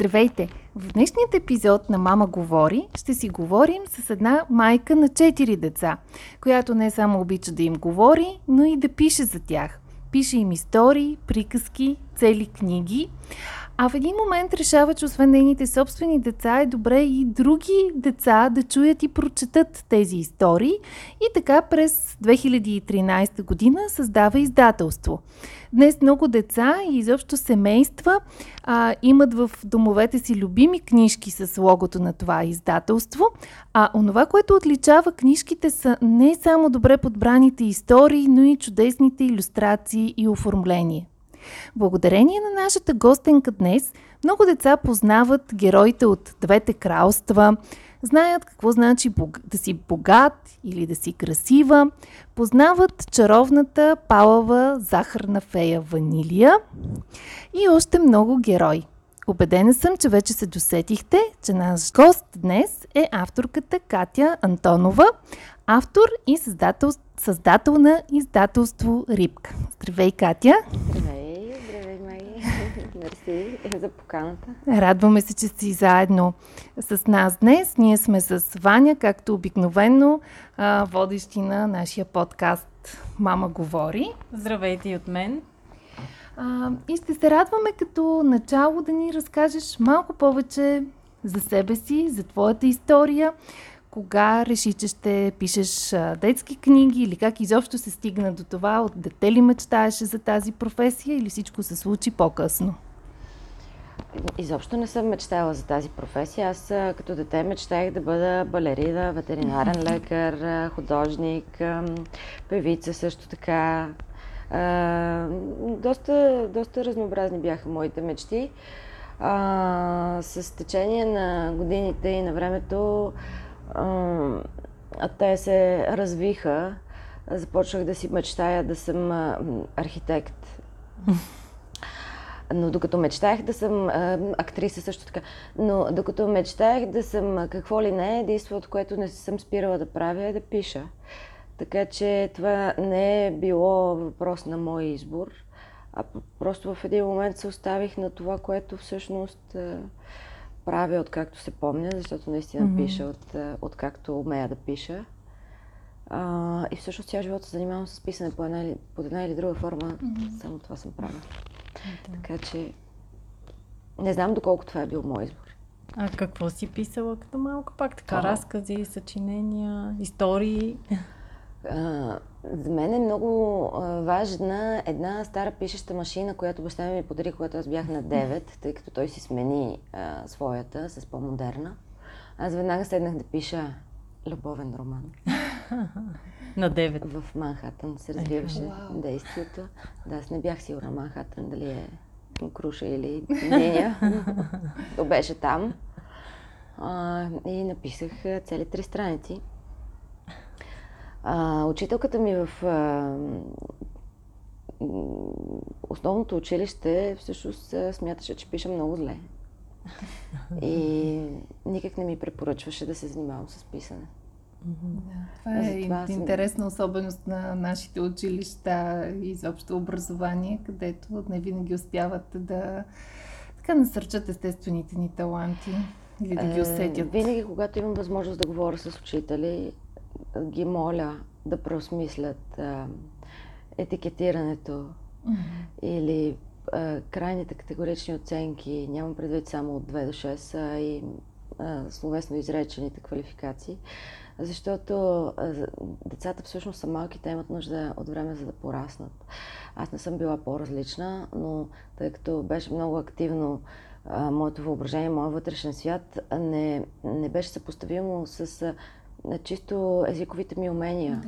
Здравейте! В днешният епизод на Мама говори ще си говорим с една майка на 4 деца, която не само обича да им говори, но и да пише за тях. Пише им истории, приказки, цели книги. А в един момент решава, че освен нейните собствени деца е добре и други деца да чуят и прочетат тези истории. И така през 2013 година създава издателство. Днес много деца и изобщо семейства а, имат в домовете си любими книжки с логото на това издателство. А онова, което отличава книжките са не само добре подбраните истории, но и чудесните иллюстрации и оформления. Благодарение на нашата гостенка днес, много деца познават героите от двете кралства, знаят какво значи да си богат или да си красива, познават чаровната палава захарна фея Ванилия и още много герои. Обедена съм, че вече се досетихте, че наш гост днес е авторката Катя Антонова, автор и създател, създател на издателство Рибка. Здравей, Катя! Здравей! Мерси за поканата. Радваме се, че си заедно с нас днес. Ние сме с Ваня, както обикновено, водещи на нашия подкаст Мама говори. Здравейте и от мен. А, и ще се радваме като начало да ни разкажеш малко повече за себе си, за твоята история. Кога реши, че ще пишеш а, детски книги или как изобщо се стигна до това? От дете ли мечтаеше за тази професия или всичко се случи по-късно? Изобщо не съм мечтала за тази професия. Аз като дете мечтаях да бъда балерина, ветеринарен лекар, художник, певица също така. Доста, доста разнообразни бяха моите мечти. С течение на годините и на времето те се развиха. Започнах да си мечтая да съм архитект. Но докато мечтаях да съм а, актриса също така, но докато мечтаях да съм какво ли не, единството, което не съм спирала да правя е да пиша. Така че това не е било въпрос на мой избор, а просто в един момент се оставих на това, което всъщност а, правя откакто се помня, защото наистина mm-hmm. пиша от, откакто умея да пиша. А, и всъщност цял живот се занимавам с писане по една под една или друга форма. Mm-hmm. Само това съм правила. Да. Така че не знам доколко това е бил мой избор. А какво си писала като малко пак? Така а, разкази, съчинения, истории? А, за мен е много а, важна една стара пишеща машина, която баща ми ми подари, когато аз бях на 9, тъй като той си смени а, своята с по-модерна. Аз веднага седнах да пиша любовен роман. На 9. В Манхатън се развиваше wow. действието. Да, аз не бях сигурна Манхатън дали е Круша или Диня. То беше там. А, и написах цели три страници. А, учителката ми в а, основното училище всъщност смяташе, че пиша много зле. И никак не ми препоръчваше да се занимавам с писане. Да, това е това интересна особеност на нашите училища и изобщо образование, където не винаги успяват да така насърчат естествените ни таланти или да ги е, усетят. Е, винаги, когато имам възможност да говоря с учители, ги моля да преосмислят етикетирането mm-hmm. или е, крайните категорични оценки. Нямам предвид само от 2 до 6, а и е, словесно изречените квалификации защото децата всъщност са малки, те имат нужда от време за да пораснат. Аз не съм била по-различна, но тъй като беше много активно а, моето въображение, моят вътрешен свят, не, не беше съпоставимо с а, чисто езиковите ми умения.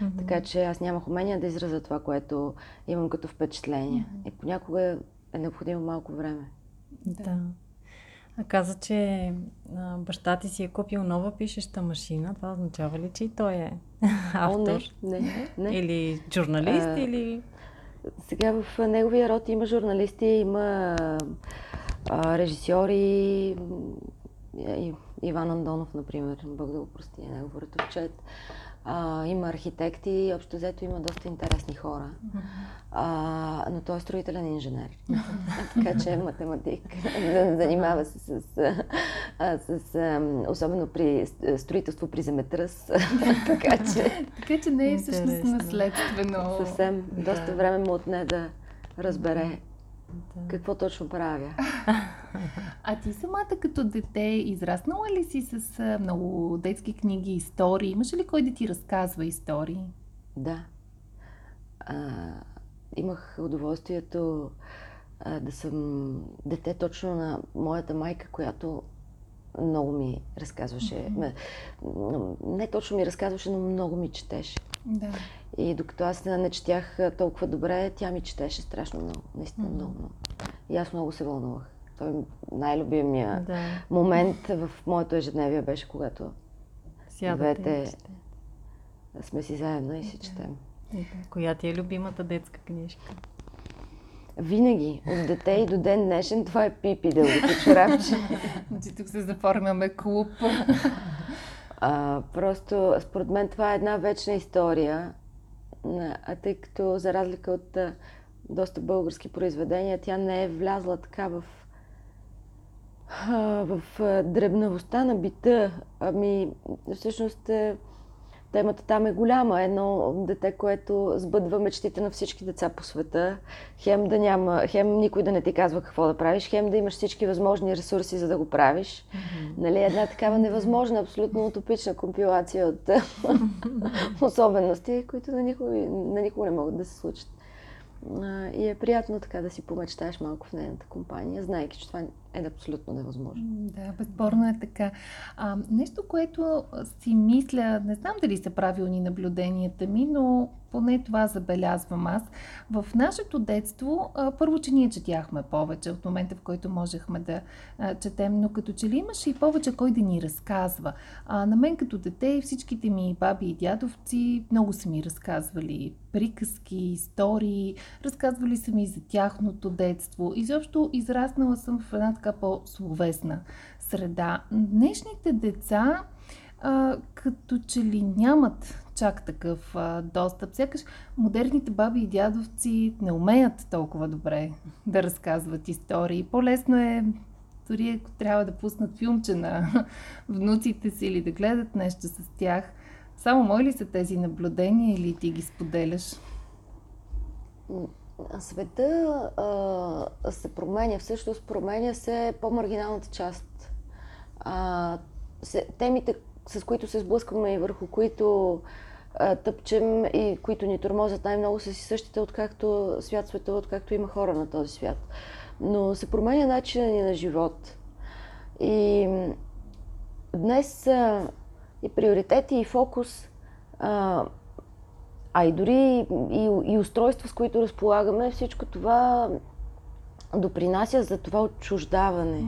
Да. Така че аз нямах умения да изразя това, което имам като впечатление. Mm-hmm. И понякога е необходимо малко време. Да. А каза, че а, баща ти си е купил нова пишеща машина. Това означава ли, че и той е автор? О, не, не, не. Или журналист, А, или... Сега в неговия род има журналисти, има а, режисьори. и- Иван Андонов, например, Бог да го прости, е негов ратовчет. А, има архитекти, общо взето има доста интересни хора. А, но той е строителен инженер. така че е математик. Занимава се с, а, с, а, особено при строителство при земетръс. така че Така че не е всъщност наследствено. съвсем доста време му отне да разбере Да. какво точно правя. А ти самата като дете, израснала ли си с много детски книги, истории? Имаше ли кой да ти разказва истории? Да. А, имах удоволствието а, да съм дете точно на моята майка, която много ми разказваше. М, Не точно ми разказваше, но много ми четеше. Да. И докато аз не четях толкова добре, тя ми четеше страшно много. Наистина много, много. И аз много се вълнувах. Той е най-любимия Да. момент в моето ежедневие беше, когато Сядате. Двете. сме си заедно и си четем. Коя ти е любимата детска книжка? Винаги, от дете и до ден днешен, това е Пипи дългото чорапче. Значи тук се заформяме клуб. А, просто, според мен, това е една вечна история. А тъй като, за разлика от доста български произведения, тя не е влязла така в, в дребнавостта на бита. Ами, всъщност, е, темата там е голяма. Едно дете, което сбъдва мечтите на всички деца по света. Хем да няма, хем никой да не ти казва какво да правиш, хем да имаш всички възможни ресурси, за да го правиш. Нали, една такава невъзможна, абсолютно утопична компилация от особености, които на никога, на никога не могат да се случат. И е приятно така да си помечтаеш малко в нейната компания, знайки, че това е абсолютно невъзможно. Да, безспорно е така. А, нещо, което си мисля, не знам дали са правилни наблюденията ми, но поне това забелязвам аз. В нашето детство, първо, че ние четяхме повече от момента, в който можехме да четем, но като че ли имаше и повече кой да ни разказва. А, на мен като дете всичките ми баби и дядовци много са ми разказвали приказки, истории, разказвали са ми за тяхното детство. Изобщо израснала съм в една така по-словесна среда. Днешните деца а, като че ли нямат чак такъв а, достъп. Сякаш модерните баби и дядовци не умеят толкова добре да разказват истории. По-лесно е дори ако трябва да пуснат филмче на внуците си или да гледат нещо с тях. Само мои ли са тези наблюдения или ти ги споделяш? Света а, се променя, всъщност променя се по-маргиналната част. А, се, темите, с които се сблъскваме и върху които тъпчем и които ни тормозят най-много са си същите, откакто свят светува, откакто има хора на този свят. Но се променя начина ни на живот. И днес а, и приоритети, и фокус а, а и дори и, и устройства, с които разполагаме, всичко това допринася за това отчуждаване.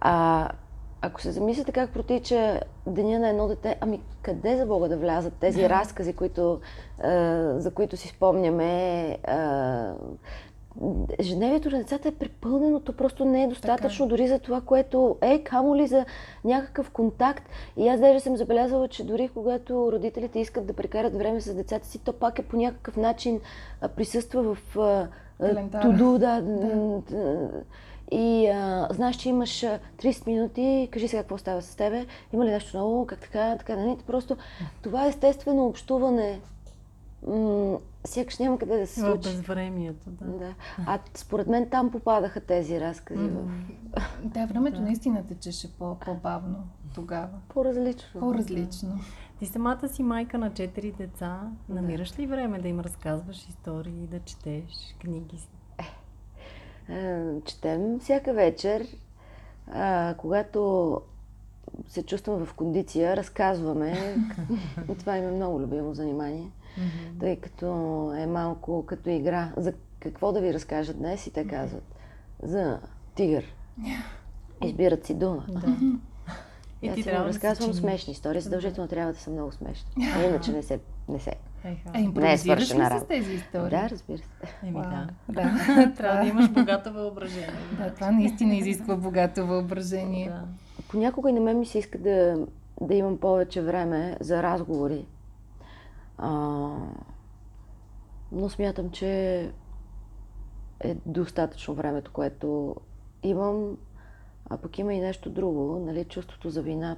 А, ако се замислите как протича деня на едно дете, ами къде за Бога да влязат тези разкази, които, за които си спомняме? А, Ежедневието на децата е препълнено, то просто не е достатъчно дори за това, което е, камо ли за някакъв контакт. И аз даже съм забелязала, че дори когато родителите искат да прекарат време с децата си, то пак е по някакъв начин присъства в Календара. туду, да, да. И а, знаеш, че имаш а, 30 минути, кажи сега какво става с тебе, има ли нещо ново, как така, така, нали? Просто това естествено общуване, м- сякаш няма къде да се случи. безвремието, да. Да. А според мен там попадаха тези разкази в Да, времето Да. наистина течеше по- по-бавно тогава. по-различно. По-различно. Ти самата си майка на четири деца. Намираш ли време да им разказваш истории, да четеш книги? Е, Четем всяка вечер. А, когато се чувствам в кондиция, разказваме. Това им е много любимо занимание, тъй като е малко като игра. За какво да ви разкажа днес? И те казват за тигър. Избират си дума. Да. И ти трябва да разказвам смешни истории, задължително трябва да са много смешни. А иначе не се, не се. А импровизираш ли с тези истории? Да, разбира се. Еми да. да. трябва да имаш богато въображение. Да, това наистина изисква богато въображение. Да. Понякога и на мен ми се иска да, да имам повече време за разговори. А, но смятам, че е достатъчно времето, което имам а пък има и нещо друго, нали, чувството за вина.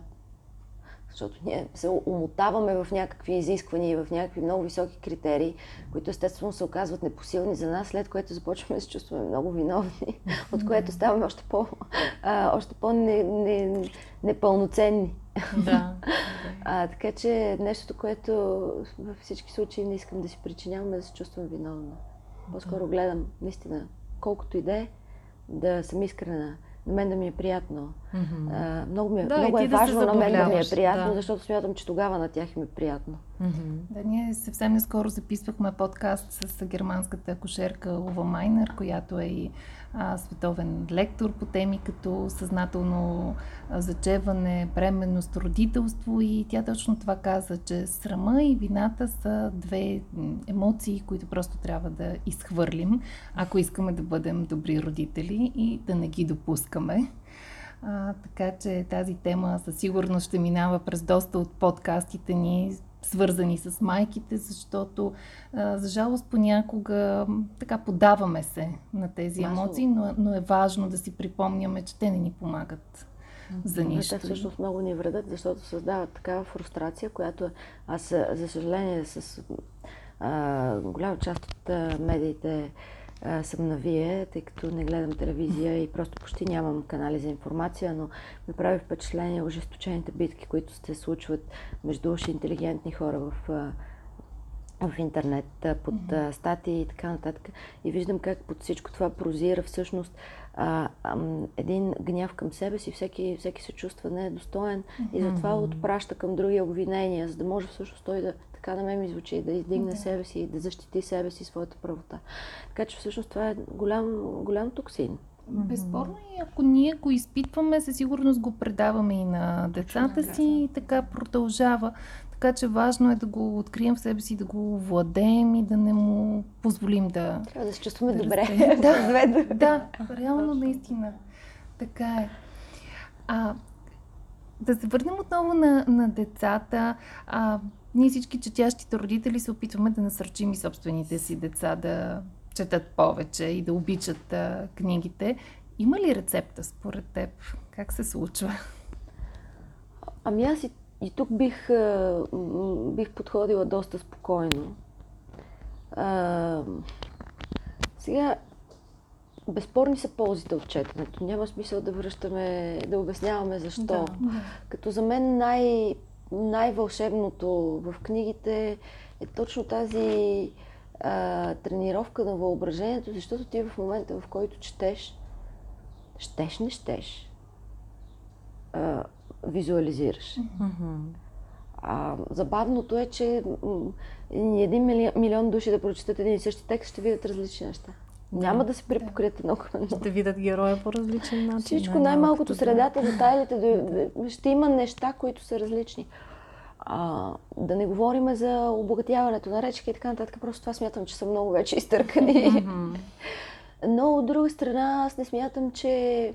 Защото ние се умотаваме в някакви изисквания, в някакви много високи критерии, които естествено се оказват непосилни за нас, след което започваме да се чувстваме много виновни, от което ставаме още, по, а, още по-непълноценни. Да. а, така че нещото, което във всички случаи не искам да си причинявам, е да се чувствам виновна. По-скоро гледам, наистина, колкото и да е, да съм искрена на мен да ми е приятно. Mm-hmm. А, много ми е, да, много е важно да на мен да ми е приятно, да. защото смятам, че тогава на тях им е приятно. Mm-hmm. Да, ние съвсем скоро записвахме подкаст с германската кошерка Ова Майнер, която е и а, световен лектор по теми като съзнателно зачеване, бременност, родителство и тя точно това каза, че срама и вината са две емоции, които просто трябва да изхвърлим, ако искаме да бъдем добри родители и да не ги допускаме. А, така че тази тема със сигурност ще минава през доста от подкастите ни, свързани с майките, защото а, за жалост понякога така подаваме се на тези важно. емоции, но, но е важно да си припомняме, че те не ни помагат за нищо. Те всъщност много ни вредят, защото създават такава фрустрация, която аз, за съжаление, с а, голяма част от медиите а, съм на вие, тъй като не гледам телевизия и просто почти нямам канали за информация, но ми прави впечатление ожесточените битки, които се случват между уши интелигентни хора в, в интернет, под mm-hmm. статии и така нататък. И виждам как под всичко това прозира всъщност а, а, един гняв към себе си, всеки, всеки се чувства недостоен mm-hmm. и затова отпраща към другия обвинения, за да може всъщност той да, така на мен ми звучи, да издигне okay. себе си, да защити себе си, своята правота. Така че всъщност това е голям, голям токсин. Безспорно и ако ние го изпитваме, със сигурност го предаваме и на децата си и така продължава. Така че важно е да го открием в себе си, да го владеем и да не му позволим да... Трябва да се чувстваме да добре. Да, да, реално наистина. Така е. А, да се върнем отново на, на децата. А, ние всички четящите родители се опитваме да насърчим и собствените си деца да четат повече и да обичат а, книгите. Има ли рецепта според теб? Как се случва? Ами аз и, и тук бих, бих подходила доста спокойно. А, сега, безспорни са ползите от четенето. Няма смисъл да връщаме, да обясняваме защо. Да, да. Като за мен най- най-вълшебното в книгите е точно тази а, тренировка на въображението, защото ти в момента, в който четеш, щеш, не щеш, а, визуализираш. Mm-hmm. А, забавното е, че един милион, милион души да прочитат един и същи текст, ще видят различни неща. Няма да се припокрият едно към Ще видят героя по различен начин. Всичко, най-малкото средата, детайлите, ще има неща, които са различни. А, да не говорим за обогатяването на речки и така нататък. Просто това смятам, че са много вече изтъркани. Но от друга страна, аз не смятам, че,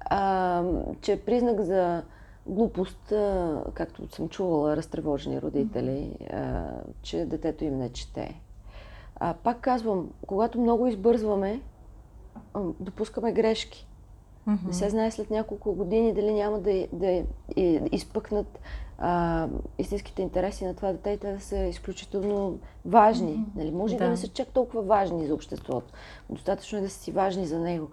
а, че е признак за глупост, а, както съм чувала разтревожени родители, а, че детето им не чете. А, пак казвам, когато много избързваме, допускаме грешки. Mm-hmm. Не се знае след няколко години дали няма да, да изпъкнат а, истинските интереси на това дете и те да са изключително важни. Mm-hmm. Нали? Може да. да не са чак толкова важни за обществото. Достатъчно е да са си важни за него.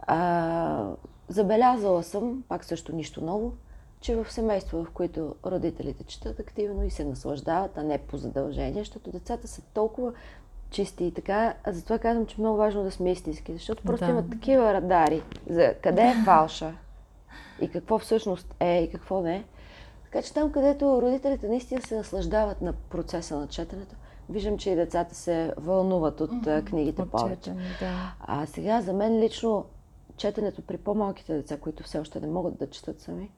А, забелязала съм, пак също нищо ново, че в семейства, в които родителите четат активно и се наслаждават, а не по задължение, защото децата са толкова чисти и така. А затова казвам, че е много важно да сме истински, защото просто да. имат такива радари за къде е фалша и какво всъщност е и какво не. Така че там, където родителите наистина се наслаждават на процеса на четенето, виждам, че и децата се вълнуват от mm-hmm. книгите от повече. Четене, да. А сега за мен лично четенето при по-малките деца, които все още не могат да четат сами,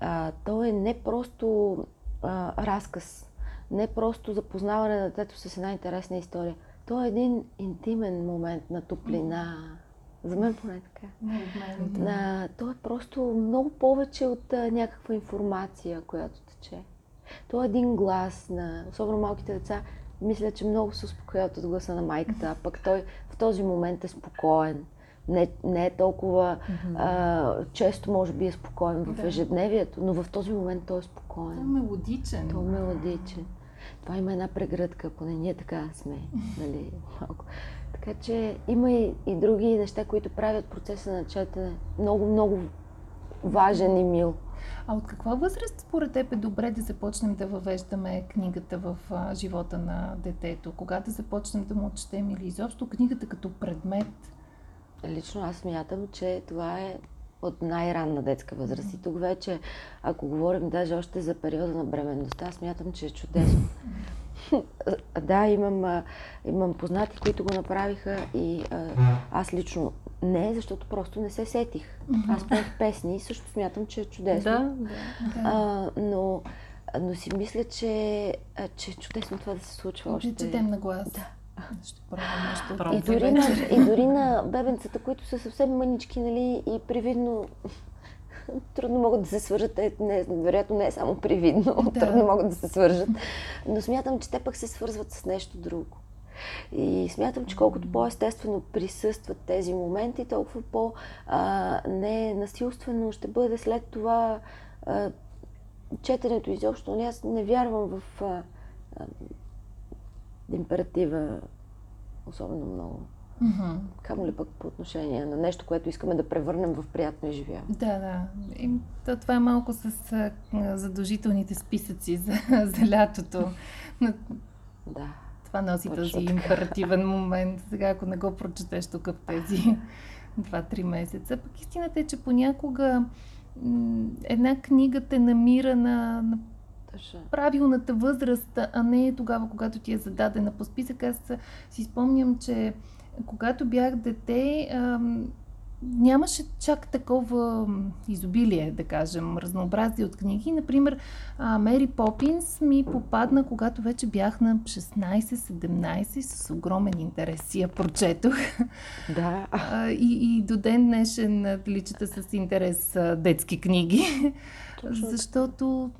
а, то е не просто а, разказ, не просто запознаване на детето с една интересна история. То е един интимен момент на топлина. За мен поне така. На, то е просто много повече от а, някаква информация, която тече. То е един глас на, особено малките деца, мисля, че много се успокояват от гласа на майката, а пък той в този момент е спокоен. Не, не е толкова mm-hmm. а, често, може би, е спокоен в да. ежедневието, но в този момент той е спокоен. Той е мелодичен. Той е мелодичен. Това има една прегръдка, поне ние така сме. Нали, малко. Така че има и, и други неща, които правят процеса на четене много, много важен и мил. А от каква възраст според теб е добре да започнем да въвеждаме книгата в а, живота на детето? Кога да започнем да му четем или изобщо книгата като предмет? Лично аз смятам, че това е от най-ранна детска възраст. И тук вече, ако говорим даже още за периода на бременността, смятам, че е чудесно. да, имам, имам познати, които го направиха и а, аз лично не, защото просто не се сетих. Аз пех песни и също смятам, че е чудесно. Да, да. А, но, но си мисля, че, че е чудесно това да се случва още. Да четем на глас. Да. Ще правя нещо. И дори, на, и дори на бебенцата, които са съвсем мънички, нали, и привидно трудно могат да се свържат. Те, не, вероятно не е само привидно, да. трудно могат да се свържат. Но смятам, че те пък се свързват с нещо друго. И смятам, че колкото по-естествено присъстват тези моменти, толкова по-ненасилствено ще бъде след това а, четенето изобщо. Нали, аз не вярвам в а, а, императива особено много. Mm-hmm. Камо ли пък по отношение на нещо, което искаме да превърнем в приятно изживяване? Да, да. И, то, това е малко с а, задължителните списъци за, за лятото. Да. Това носи Точно този така. императивен момент. Сега, ако не го прочетеш тук в тези 2-3 месеца. Пък истината е, че понякога м- една книга те намира на, на правилната възраст, а не тогава, когато ти е зададена по списък. Аз си спомням, че когато бях дете, нямаше чак такова изобилие, да кажем, разнообразие от книги. Например, Мери Попинс ми попадна, когато вече бях на 16-17 с огромен интерес си я прочетох. Да. И, и до ден днешен личата с интерес детски книги. Точно. Защото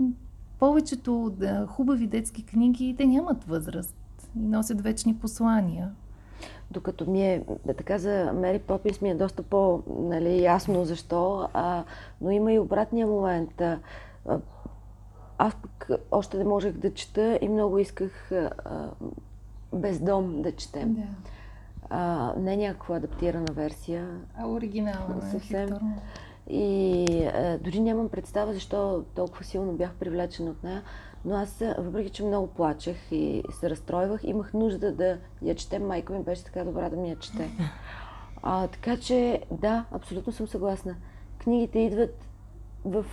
повечето хубави детски книги, те нямат възраст и носят вечни послания. Докато ми е, така за Мери Попинс ми е доста по-нали, ясно защо, а, но има и обратния момент. А, аз пък още не можех да чета и много исках а, без дом да четем. Да. А, не някаква адаптирана версия. А оригинална. Съвсем. И а, дори нямам представа защо толкова силно бях привлечена от нея. Но аз, въпреки че много плачех и се разстройвах, имах нужда да я четем. Майка ми беше така добра да ми я чете. А, така че, да, абсолютно съм съгласна. Книгите идват в...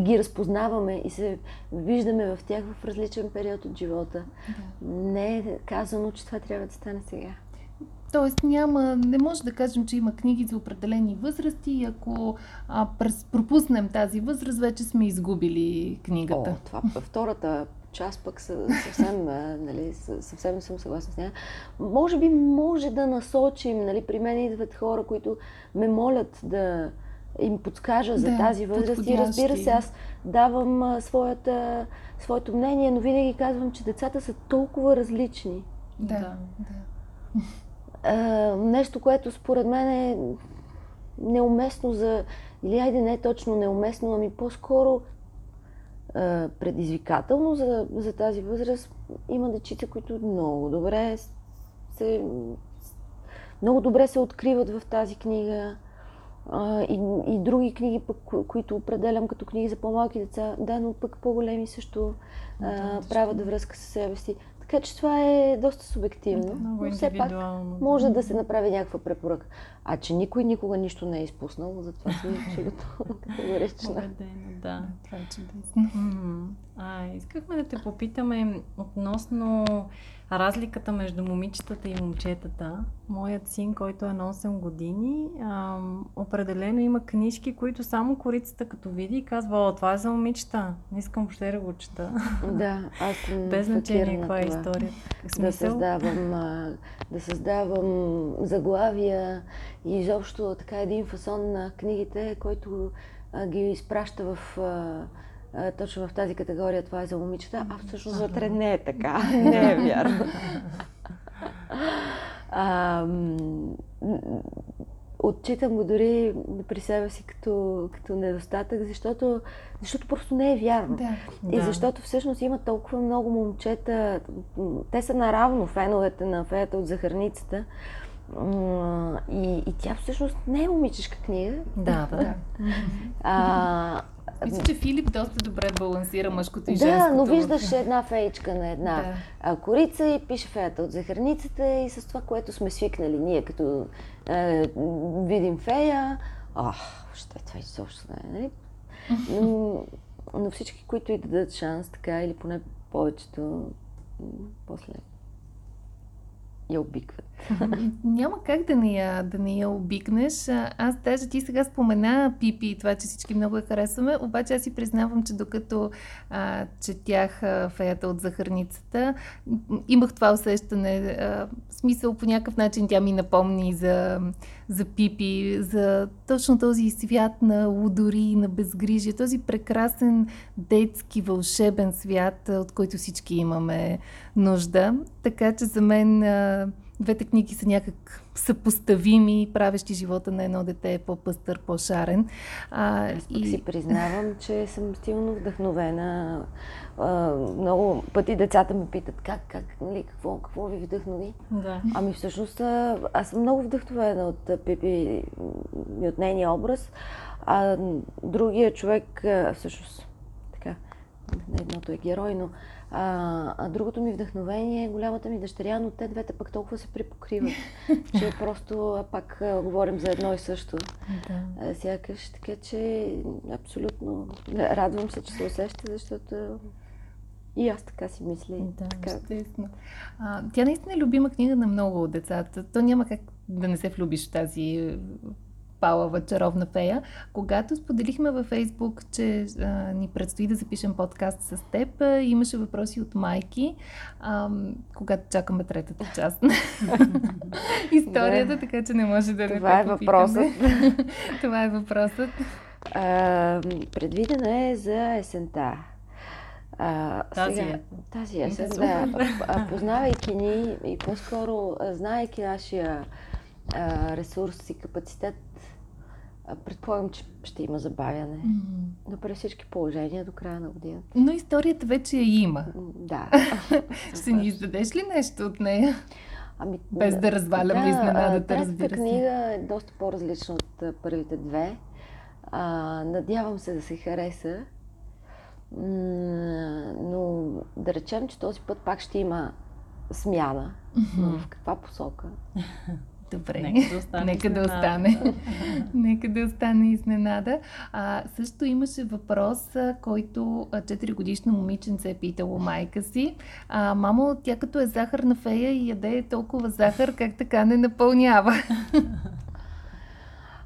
ги разпознаваме и се виждаме в тях в различен период от живота. Да. Не е казано, че това трябва да стане сега. Тоест няма, не може да кажем, че има книги за определени възрасти и ако а, през, пропуснем тази възраст, вече сме изгубили книгата. О, това втората част пък съвсем, нали, съвсем не съм съгласна с нея. Може би може да насочим, нали, при мен идват хора, които ме молят да им подскажа за да, тази възраст и разбира се, аз давам своята, своето мнение, но винаги казвам, че децата са толкова различни. Да, да нещо, което според мен е неуместно за... Или айде не е точно неуместно, ами по-скоро а, предизвикателно за, за тази възраст. Има дечица, които много добре се... Много добре се откриват в тази книга. А, и, и други книги, пък, които определям като книги за по-малки деца, да, но пък по-големи също а, да, правят връзка с себе си. Така че това е доста субективно. Много но все пак може да се направи някаква препоръка. А че никой никога нищо не е изпуснал, затова си абсолютно категорична. да. Това е чудесно. А, искахме да те попитаме относно разликата между момичетата и момчетата. Моят син, който е на 8 години, ам, определено има книжки, които само корицата като види и казва, о, това е за момичета. Не искам въобще да го чета. Да, аз съм Без значение каква е история. Да създавам, а, да създавам заглавия и изобщо така един фасон на книгите, който а, ги изпраща в а, точно в тази категория, това е за момичета, а всъщност вътре не е така, не е вярно. А, отчитам го дори при себе си като, като недостатък, защото, защото просто не е вярно. Да. И Да. защото всъщност има толкова много момчета, те са наравно феновете на феята от захарницата. И, и тя всъщност не е момичешка книга. Да, да. Да. А, Мисля, че Филип доста добре балансира мъжкото и да, женското. но в- виждаш една феечка на една Да. корица и пише феята от захарницата и с това, което сме свикнали ние, като е, видим фея, ах, ще това изобщо не е, нали? Но, но всички, които и да дадат шанс, така, или поне повечето, после я обикват. Няма как да не, я, да не я обикнеш. Аз даже ти сега спомена Пипи и това, че всички много я харесваме, обаче аз си признавам, че докато а, четях а, феята от захарницата, имах това усещане. А, смисъл, по някакъв начин тя ми напомни за, за Пипи, за точно този свят на лудори, на безгрижие, този прекрасен детски, вълшебен свят, от който всички имаме нужда. Така че за мен двете книги са някак съпоставими, правещи живота на едно дете по-пъстър, по-шарен. А, Аз пък си признавам, че съм силно вдъхновена. А, много пъти децата ме питат как, как, нали, какво, какво ви вдъхнови? да. Ами всъщност а, аз съм много вдъхновена от Пипи и от нейния образ, а другия човек, всъщност, така, не едното е герой, но а, а другото ми вдъхновение е голямата ми дъщеря, но те двете пък толкова се припокриват, че просто пак а, говорим за едно и също. да. А, Сякаш, така че абсолютно радвам се, че се усеща, защото и аз така си мисля. Да, така. Естествено. А, тя наистина е любима книга на много от децата. То няма как да не се влюбиш в тази палава чаровна фея. Когато споделихме във Фейсбук, че а, ни предстои да запишем подкаст с теб, а, имаше въпроси от майки, а, когато чакаме третата част на историята, Да. така че не може да не Това е те попитаме. въпросът. Това е въпросът. А, предвидена е за есента. А, Тази сега, е. Тази есен, Да. А, Познавайки ни и по-скоро, знаейки нашия а, ресурс и капацитет, предполагам, че ще има забавяне. М. Но при всички положения до края на годината. Но историята вече я има. Да. Ще ни издадеш ли нещо от нея? Ами, Без да разваляме да, изненадата, третата разбира се. книга е доста по-различна от първите две. А, надявам се да се хареса. Но да речем, че този път пак ще има смяна. Но в каква посока? Добре. Нека да остане Нека да остане. Нека да остане изненада. А, също имаше въпрос, а, който а, 4 годишно момиченце е питало майка си. А, мамо, тя като е захарна фея и яде толкова захар, как така не напълнява?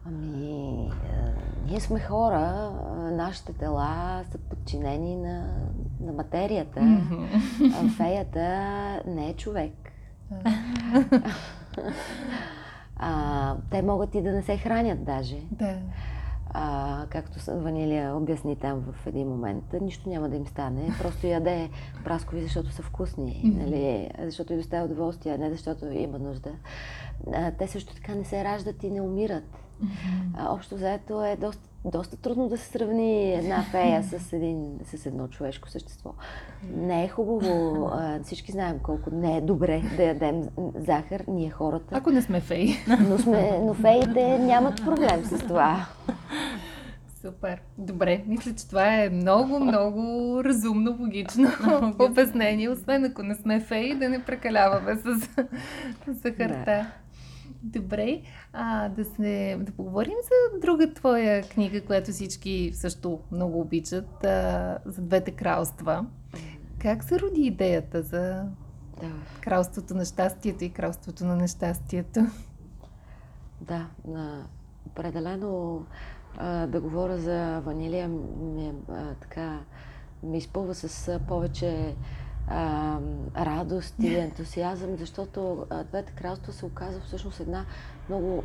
Ами, а, ние сме хора, нашите тела са подчинени на, на материята. А феята не е човек. А, те могат и да не се хранят даже. да. А, както Ванилия обясни там в един момент, нищо няма да им стане. Просто яде праскови, защото са вкусни, нали? защото и доставя удоволствие, а не защото има нужда. А, те също така не се раждат и не умират. А, общо заето е доста, доста трудно да се сравни една фея с, един, с едно човешко същество. Не е хубаво, а, всички знаем колко не е добре да ядем захар, ние хората. Ако не сме феи. Но, сме, но феите нямат проблем с това. Супер. Добре, мисля, че това е много, много разумно, логично обяснение, освен ако не сме феи, да не прекаляваме с захарта. Добре, а, да, се, да поговорим за друга твоя книга, която всички също много обичат, а, за двете кралства. Как се роди идеята за Да. Кралството на щастието и кралството на нещастието. Да, на, определено а, да говоря за ванилия ми, а, така, ми изпълва с повече а, радост и ентусиазъм, защото Двете кралства се оказа всъщност една много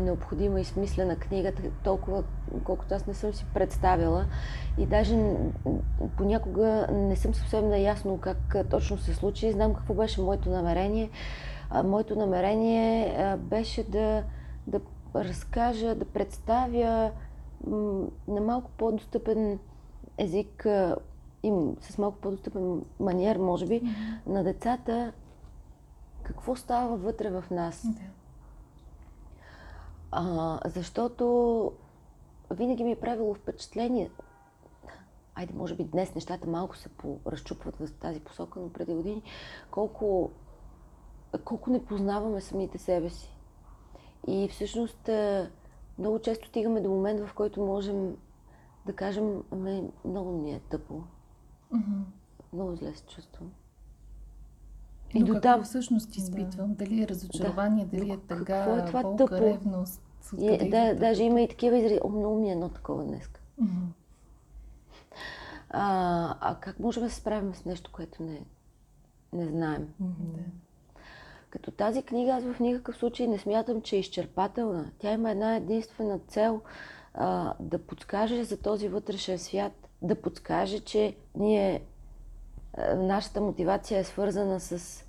необходима и смислена книга, толкова колкото аз не съм си представила. И даже понякога не съм съвсем наясно как точно се случи. Знам какво беше моето намерение. Моето намерение беше да, да разкажа, да представя на малко по-достъпен език и с малко по-достъпен маниер, може би, mm-hmm. на децата какво става вътре в нас. Да. А, защото винаги ми е правило впечатление, айде, може би днес нещата малко се разчупват в тази посока, но преди години, колко, колко не познаваме самите себе си. И всъщност много често стигаме до момент, в който можем да кажем, ами, много ми е тъпо. Mm-hmm. Много зле се чувствам. И Но до какво там... всъщност изпитвам? Да. Дали е разочарование, да. дали е тъга, какво е това болка, тъпо? ревност? И, да, даже има и такива изрази. О, много ми е едно такова днес. Mm-hmm. А, а как можем да се справим с нещо, което не, не знаем? Mm-hmm. Като тази книга аз в никакъв случай не смятам, че е изчерпателна. Тя има една единствена цел а, да подскаже за този вътрешен свят, да подскаже, че ние нашата мотивация е свързана с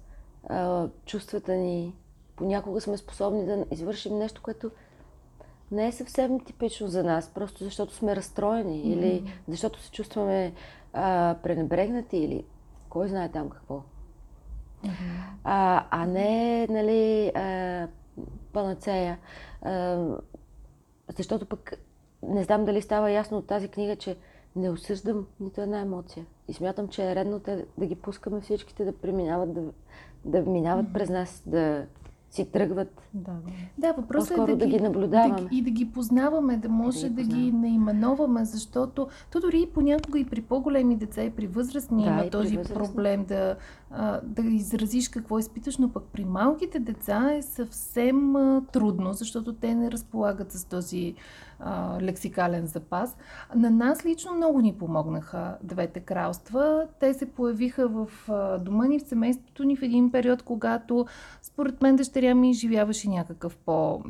а, чувствата ни. Понякога сме способни да извършим нещо, което не е съвсем типично за нас, просто защото сме разстроени mm-hmm. или защото се чувстваме а, пренебрегнати или кой знае там какво. Mm-hmm. А, а не, нали, а, панацея. А, защото пък не знам дали става ясно от тази книга, че не осъждам нито една емоция. И смятам, че е редно те, да ги пускаме всичките да преминават, да, да минават mm-hmm. през нас, да си тръгват. Да, да. да въпросът е да, да ги, наблюдаваме. Да, и да ги познаваме, да може да, да ги наименоваме, защото то дори и понякога и при по-големи деца и при възрастни да, има този възрастни. проблем да, да изразиш какво изпиташ, но пък при малките деца е съвсем а, трудно, защото те не разполагат с този а, лексикален запас. На нас лично много ни помогнаха двете кралства. Те се появиха в а, дома ни, в семейството ни в един период, когато според мен дъщеря ми живяваше някакъв по-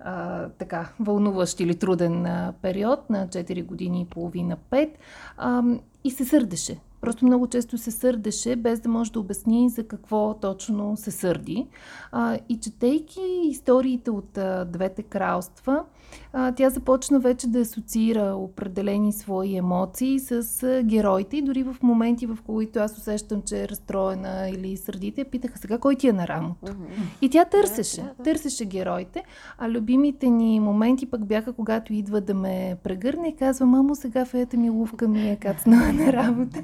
а, така, вълнуващ или труден а, период на 4 години и половина, 5 а, и се сърдеше. Просто много често се сърдеше, без да може да обясни за какво точно се сърди. И четейки историите от двете кралства, а, тя започна вече да асоциира определени свои емоции с а, героите и дори в моменти, в които аз усещам, че е разстроена или сърдите, питаха сега кой ти е на рамото. Mm-hmm. И тя търсеше, да, да, да. търсеше героите, а любимите ни моменти пък бяха когато идва да ме прегърне и казва, мамо, сега феята ми лувка ми е кацнала на работа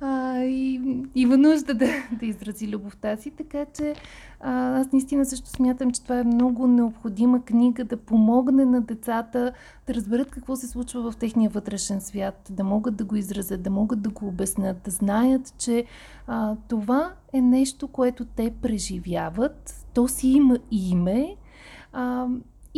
а, и има нужда да, да изрази любовта си, така че а, аз наистина също смятам, че това е много необходима книга да помогне на децата да разберат какво се случва в техния вътрешен свят, да могат да го изразят, да могат да го обяснят, да знаят, че а, това е нещо, което те преживяват, то си има име. А,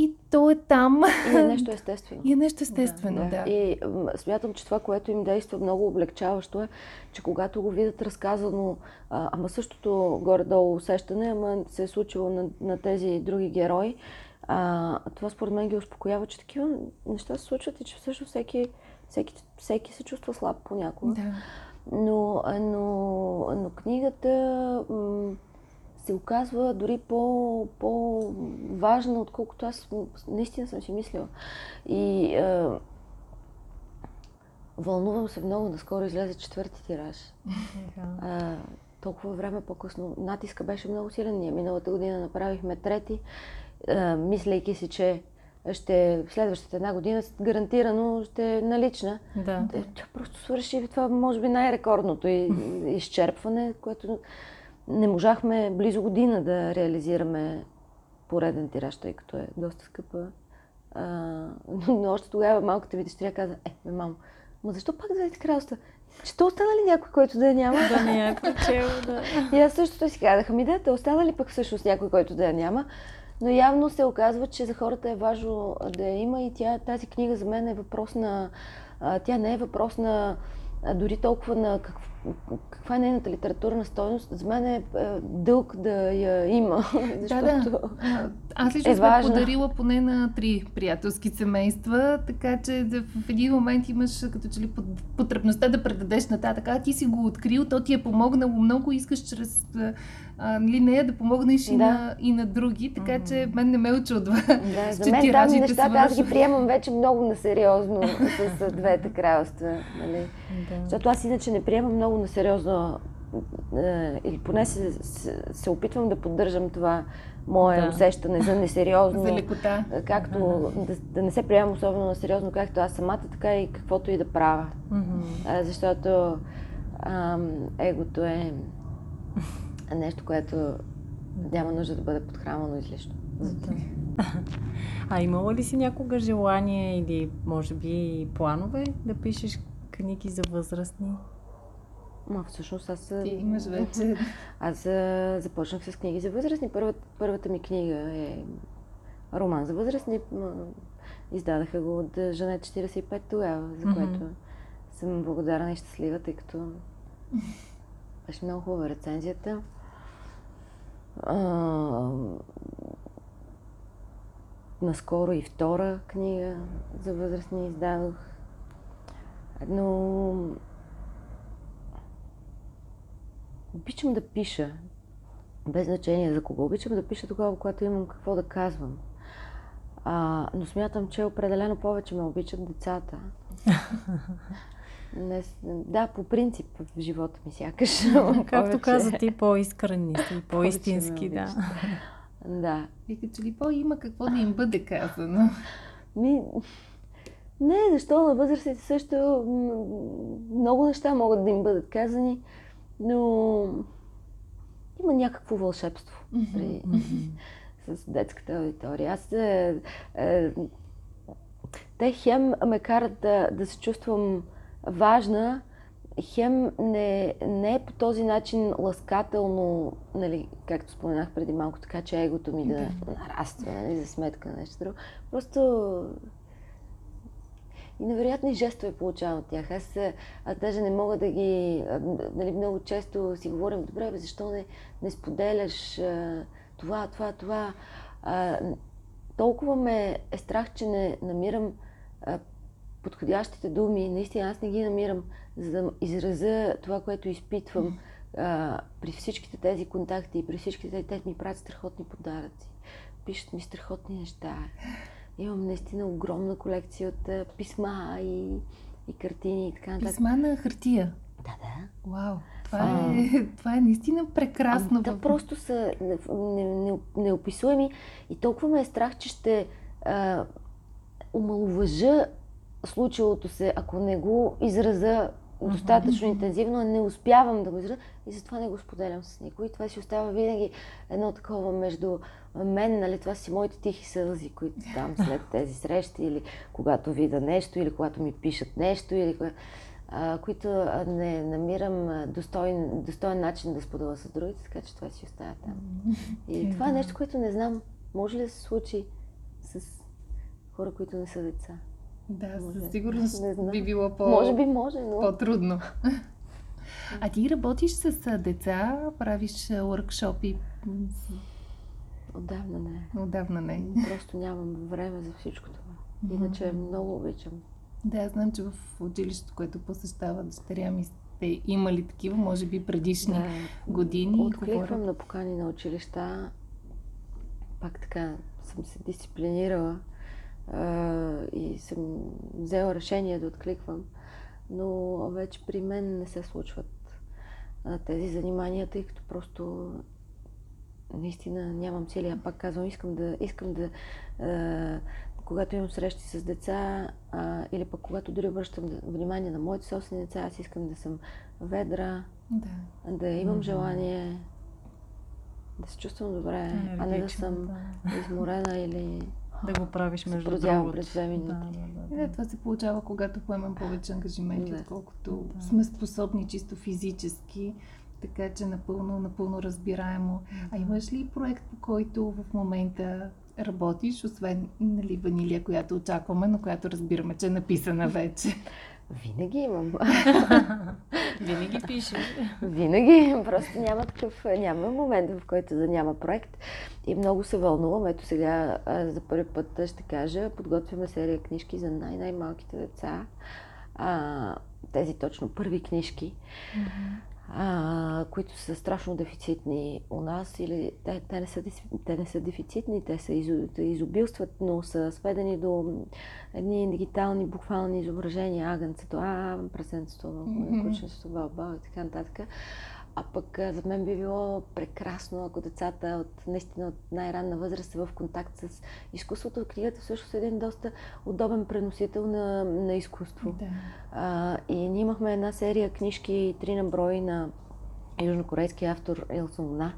и то е там. И е нещо естествено. И е нещо естествено, да. да. И смятам, че това, което им действа много облегчаващо е, че когато го видят разказано, а, ама същото горе-долу усещане, ама се е случило на, на тези други герои, а, това според мен ги успокоява, че такива неща се случват и че всъщност всеки, всеки, всеки се чувства слаб понякога. Да. Но, но, но книгата се оказва дори по, по-важна, отколкото аз наистина съм си мислила. И е, вълнувам се много, наскоро излезе четвърти тираж. Е, толкова време по-късно натиска беше много силен. Ние миналата година направихме трети, е, мислейки си, че ще следващата една година гарантирано ще е налична. Да. Тя просто свърши това, може би, най-рекордното изчерпване, което не можахме близо година да реализираме пореден тираж, тъй като е доста скъпа. А, но още тогава малката ви дъщеря каза, е, бе, мамо, ма защо пак двете кралства? то остана ли някой, който да я няма? Да не е прочел, да. И аз също си казах, ами да, те остана ли пък всъщност някой, който да я няма? Но явно се оказва, че за хората е важно да я има и тя, тази книга за мен е въпрос на... Тя не е въпрос на дори толкова на какво, каква е нейната литературна стойност. За мен е, е дълг да я има, защото Да, да. Аз лично е сме важна. подарила поне на три приятелски семейства, така че да, в един момент имаш като че ли потребността да предадеш нататък. А ти си го открил, то ти е помогнало много, искаш чрез а, нали, нея да помогнеш и, Да. на, и на други, така че мен не ме очудва. Да, за че мен там тиражите нещата аз ги приемам вече много насериозно с, с двете кралства. Нали? да. Защото аз иначе не приемам много насериозно, е, или поне се, се, се опитвам да поддържам това мое Да. усещане за несериозно. За лекота. Както да, да не се приемам особено на сериозно, както аз самата, така и каквото и да правя. А, защото ам, егото е нещо, което няма нужда да бъде подхранвано излишно. Да. А имала ли си някога желание или може би планове да пишеш книги за възрастни? Ма всъщност аз... Ти имаш вече. Аз започнах с книги за възрастни. Първата, първата ми книга е роман за възрастни. Издадаха го от Жене 45 тогава, за което съм благодарна и щастлива, тъй като беше много хубава рецензията. А, наскоро и втора книга за възрастни издадох. Но обичам да пиша, без значение за кого. Обичам да пиша тогава, когато имам какво да казвам. А, но смятам, че определено повече ме обичат децата. Не, да, по принцип в живота ми сякаш. Както каза ти, по-искрени си, ме по-истински, да. Да. Вика, че ли по има какво да им бъде казано. Ми, не, защо на възрастните също много неща могат да им бъдат казани, но има някакво вълшебство при, с детската аудитория. Аз е, е, те хем ме карат да, да се чувствам важна, хем не, не е по този начин ласкателно, нали, както споменах преди малко, така че егото ми да нараства нали, за сметка на нещо друго. Просто и невероятни жестове получавам от тях. Аз, аз даже не мога да ги... Нали, много често си говорим, добре, бе, защо не, не споделяш а, това, това, това. А, толкова ме е страх, че не намирам а, подходящите думи. Наистина аз не ги намирам, за да изразя това, което изпитвам а, при всичките тези контакти и при всичките тези, те ми правят страхотни подаръци. Пишат ми страхотни неща. Имам наистина огромна колекция от а, писма и, и картини и така нататък. Писма на хартия. Да, да. Вау, това е, това е наистина прекрасно. Ами, да, просто са не- не- неописуеми и толкова ме е страх, че ще а, омалуважа случилото се, ако не го израза достатъчно интензивно, не успявам да го изразя и затова не го споделям с никой. Това си остава винаги едно такова между мен, нали, това си моите тихи сълзи, които там след тези срещи или когато видя нещо, или когато ми пишат нещо, или а, които не намирам достоен, достоен начин да споделя с другите, така че това си остава там. И това е нещо, което не знам, може ли да се случи с хора, които не са деца. Да, Може. със сигурност би било по... Може би може, но... по-трудно. А ти работиш с деца, правиш с- Отдавна не. Отдавна не. Просто нямам време за всичко това. Иначе много обичам. Да, знам, че в училището, което посещава дъщеря ми, сте имали такива, може би предишни Да. години. Откликвам Говоря- на покани на училища. Пак така съм се дисциплинирала и съм взела решение да откликвам. Но вече при мен не се случват а, тези занимания, тъй като просто наистина нямам цели. А пак казвам, искам да, искам да а, когато имам срещи с деца а, или пък когато дори обръщам внимание на моите собствени деца, аз искам да съм ведра, Да. да имам желание да се чувствам добре, а не да съм да. изморена или да го правиш между другото. през две минути. Да, да, да, да. това се получава, когато поемем повече ангажименти, отколкото да. сме способни чисто физически. Така че напълно, напълно разбираемо. А имаш ли проект, по който в момента работиш, освен нали, ванилия, която очакваме, но която разбираме, че е написана вече? Винаги имам. Винаги пише. Винаги. Просто няма такъв, няма момент, в който да няма проект. И много се вълнувам. Ето сега за първи път ще кажа, подготвяме серия книжки за най-най-малките деца. А, тези точно първи книжки. Mm-hmm а, които са страшно дефицитни у нас, или те, те, не, са, те не са дефицитни, те са те изобилстват, но са сведени до едни дигитални, буквални изображения, агънцето, а, прасенцето, mm-hmm. кученцето, балбал и така нататък. А пък за мен би било прекрасно, ако децата от наистина от най-ранна възраст са в контакт с изкуството. Книгата всъщност е един доста удобен преносител на, на изкуство. Да. А, и ние имахме една серия книжки, три на брой на южнокорейски автор Илсон На,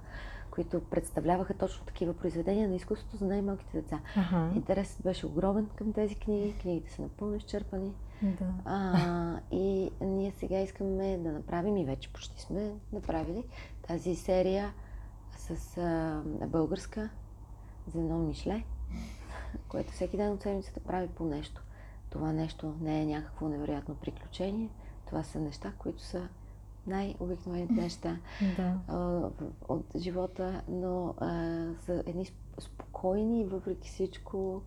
които представляваха точно такива произведения на изкуството за най-малките деца. Uh-huh. Интересът беше огромен към тези книги. Книгите са напълно изчерпани. Да. А, и ние сега искаме да направим и вече почти сме направили тази серия с а, българска за едно Мишле, което всеки ден от седмицата прави по нещо. Това нещо не е някакво невероятно приключение. Това са неща, които са най-обикновените неща да. а, от живота, но а, са едни спокойни, въпреки всичко,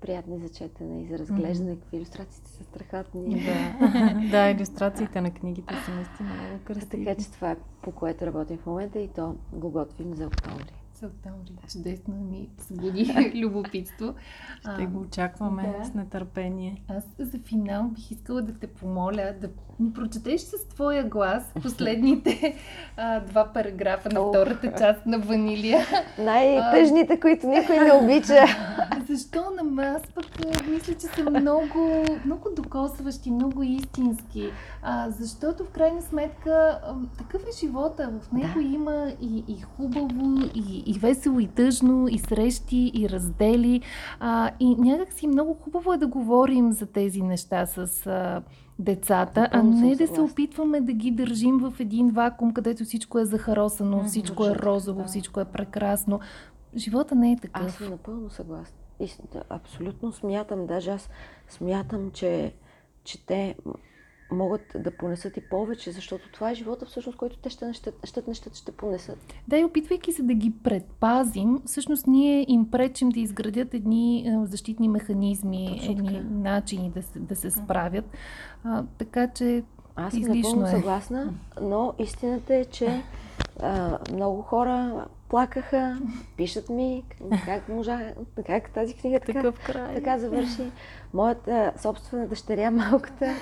приятни за четене и за разглеждане. Какви иллюстрациите са страхотни. Да, да иллюстрациите на книгите са наистина много красиви. Така че това е по което работим в момента и то го готвим за октомври за октомври. Чудесно ми събуди любопитство. Ще го очакваме да. с нетърпение. Аз за финал бих искала да те помоля да ни прочетеш с твоя глас последните а, два параграфа на втората част на Ванилия. Най-тъжните, които никой не обича. Защо на аз пък мисля, че са много, много докосващи, много истински. А, защото в крайна сметка такъв е живота. В него да. има и, и хубаво, и, и весело, и тъжно, и срещи, и раздели. А, и някакси много хубаво е да говорим за тези неща с а, децата, а не да се опитваме да ги държим в един вакуум, където всичко е захаросано, всичко е розово, всичко е прекрасно. Живота не е такъв. Аз съм напълно съгласна. И, абсолютно смятам, даже аз смятам, че, че те могат да понесат и повече, защото това е живота всъщност, който те ще, ще, ще, ще, ще понесат. Да, и опитвайки се да ги предпазим, всъщност ние им пречим да изградят едни защитни механизми, Точно едни така. начини да се, да се справят. А, така че аз съм напълно е. съгласна, но истината е, че а, много хора плакаха, пишат ми как можа, как тази книга така, така завърши. Моята собствена дъщеря, малката,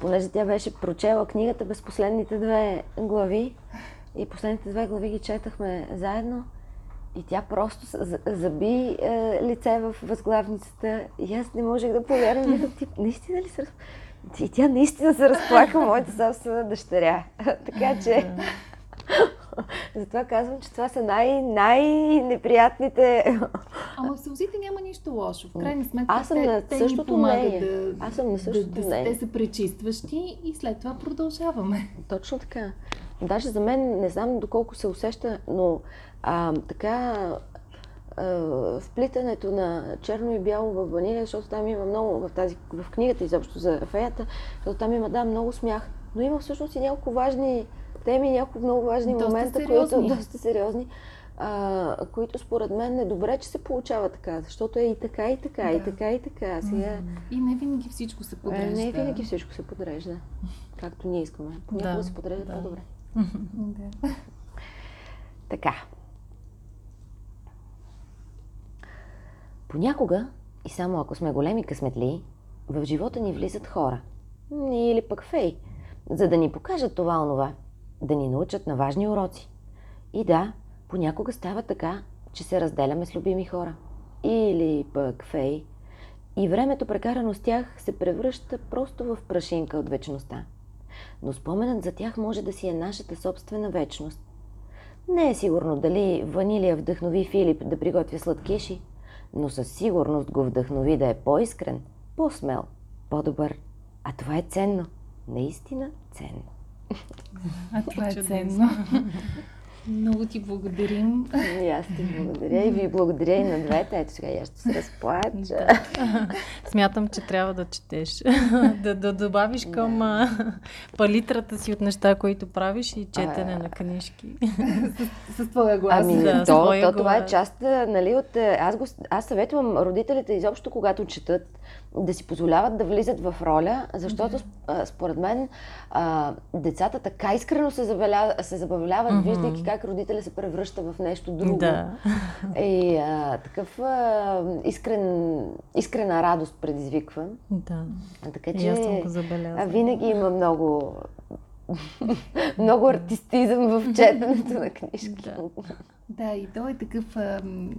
понеже тя беше прочела книгата без последните две глави и последните две глави ги четахме заедно и тя просто заби е, лице в възглавницата и аз не можех да повярвам. Ти наистина ли се разплака? И тя наистина се разплака, моята собствена дъщеря. така че... Затова казвам, че това са най- най-неприятните. Ама в сълзите няма нищо лошо. В крайна сметка, Аз съм те, на те същото мнение. Да, Аз съм на същото да, мнение. Те са пречистващи и след това продължаваме. Точно така. Даже за мен, не знам доколко се усеща, но а, така вплитането на черно и бяло в ванилия, защото там има много в, тази, в книгата изобщо за феята, защото там има да, много смях, но има всъщност и няколко важни теми, няколко много важни доста момента, сериозни. които доста сериозни, а, които според мен е добре, че се получава така, защото е и така, и така, да. и така, и така. Сега... И не винаги всичко се подрежда. Не винаги всичко се подрежда, както ние искаме. Понякога да. се подрежда да. по-добре. да. Така. Понякога, и само ако сме големи късметли, в живота ни влизат хора. Или пък фей, за да ни покажат това онова – да ни научат на важни уроци. И да, понякога става така, че се разделяме с любими хора. Или пък фей. И времето прекарано с тях се превръща просто в прашинка от вечността. Но споменът за тях може да си е нашата собствена вечност. Не е сигурно дали ванилия вдъхнови Филип да приготвя сладкиши, но със сигурност го вдъхнови да е по-искрен, по-смел, по-добър. А това е ценно. Наистина ценно. А това е ценно. Много ти благодарим. И аз ти благодаря и ви благодаря и на двете. Ето сега я ще се разплача. Смятам, че трябва да четеш. да, да добавиш към да. палитрата си от неща, които правиш и четене а... на книжки. с, с твоя глас. Ами, да, то, то, това е част, нали, от... Аз, го, аз съветвам родителите изобщо, когато четат, да си позволяват да влизат в роля, защото mm-hmm. според мен а, децата така искрено се, забавля, се забавляват, mm-hmm. виждайки как родителя се превръща в нещо друго. Да. И а, такъв а, искрен, искрена радост предизвиква. Да. Така че съм винаги има много много артистизъм в четенето на книжки. Да. Да, и той е такъв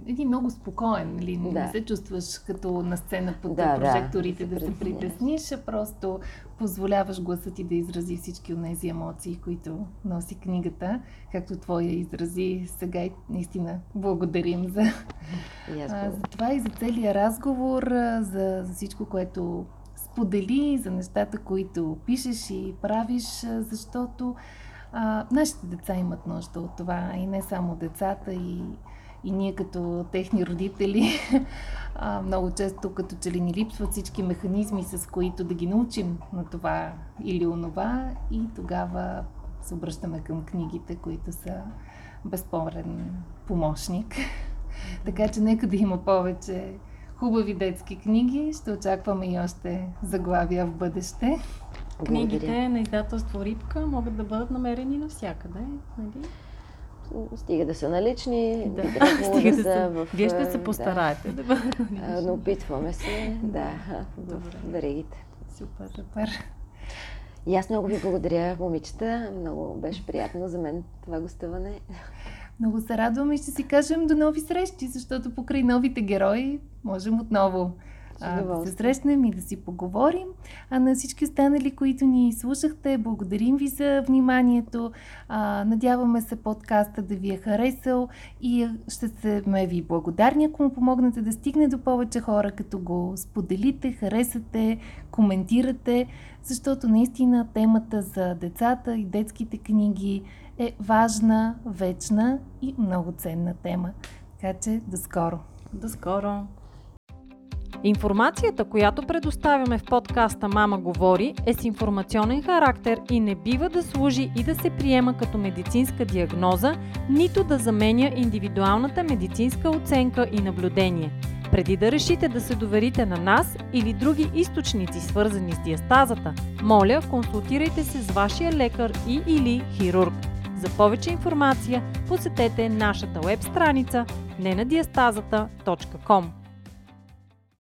един много спокоен, или да. не се чувстваш като на сцена под да, прожекторите да, да се притесниш, а просто позволяваш гласа ти да изрази всички от тези емоции, които носи книгата, както твоя изрази сега и наистина благодарим за, а, за това и за целия разговор, за, за всичко, което сподели, за нещата, които пишеш и правиш, защото а, нашите деца имат нужда от това и не само децата и, и ние като техни родители а, много често като че ли ни липсват всички механизми, с които да ги научим на това или онова и тогава се обръщаме към книгите, които са безспорен помощник. така че нека да има повече хубави детски книги. Ще очакваме и още заглавия в бъдеще. Книгите на издателство Рибка могат да бъдат намерени навсякъде, нали? Стига да са налични, да. Стига да, да са в... Вие ще се постараете да, да бъдат налични. Но опитваме се, да, Добре. в веригите. Супер, супер. И аз много ви благодаря, момичета. Много беше приятно за мен това гостуване. Много се радвам и ще си кажем до нови срещи, защото покрай новите герои можем отново а, да се срещнем и да си поговорим. А на всички останали, които ни слушахте, благодарим ви за вниманието. А, надяваме се подкаста да ви е харесал и ще сме ви благодарни, ако му помогнете да стигне до повече хора, като го споделите, харесате, коментирате, защото наистина темата за децата и детските книги е важна, вечна и много ценна тема. Така че до скоро! До скоро! Информацията, която предоставяме в подкаста Мама говори, е с информационен характер и не бива да служи и да се приема като медицинска диагноза, нито да заменя индивидуалната медицинска оценка и наблюдение. Преди да решите да се доверите на нас или други източници, свързани с диастазата, моля, консултирайте се с вашия лекар и или хирург. За повече информация посетете нашата веб страница nenadiastazата.com.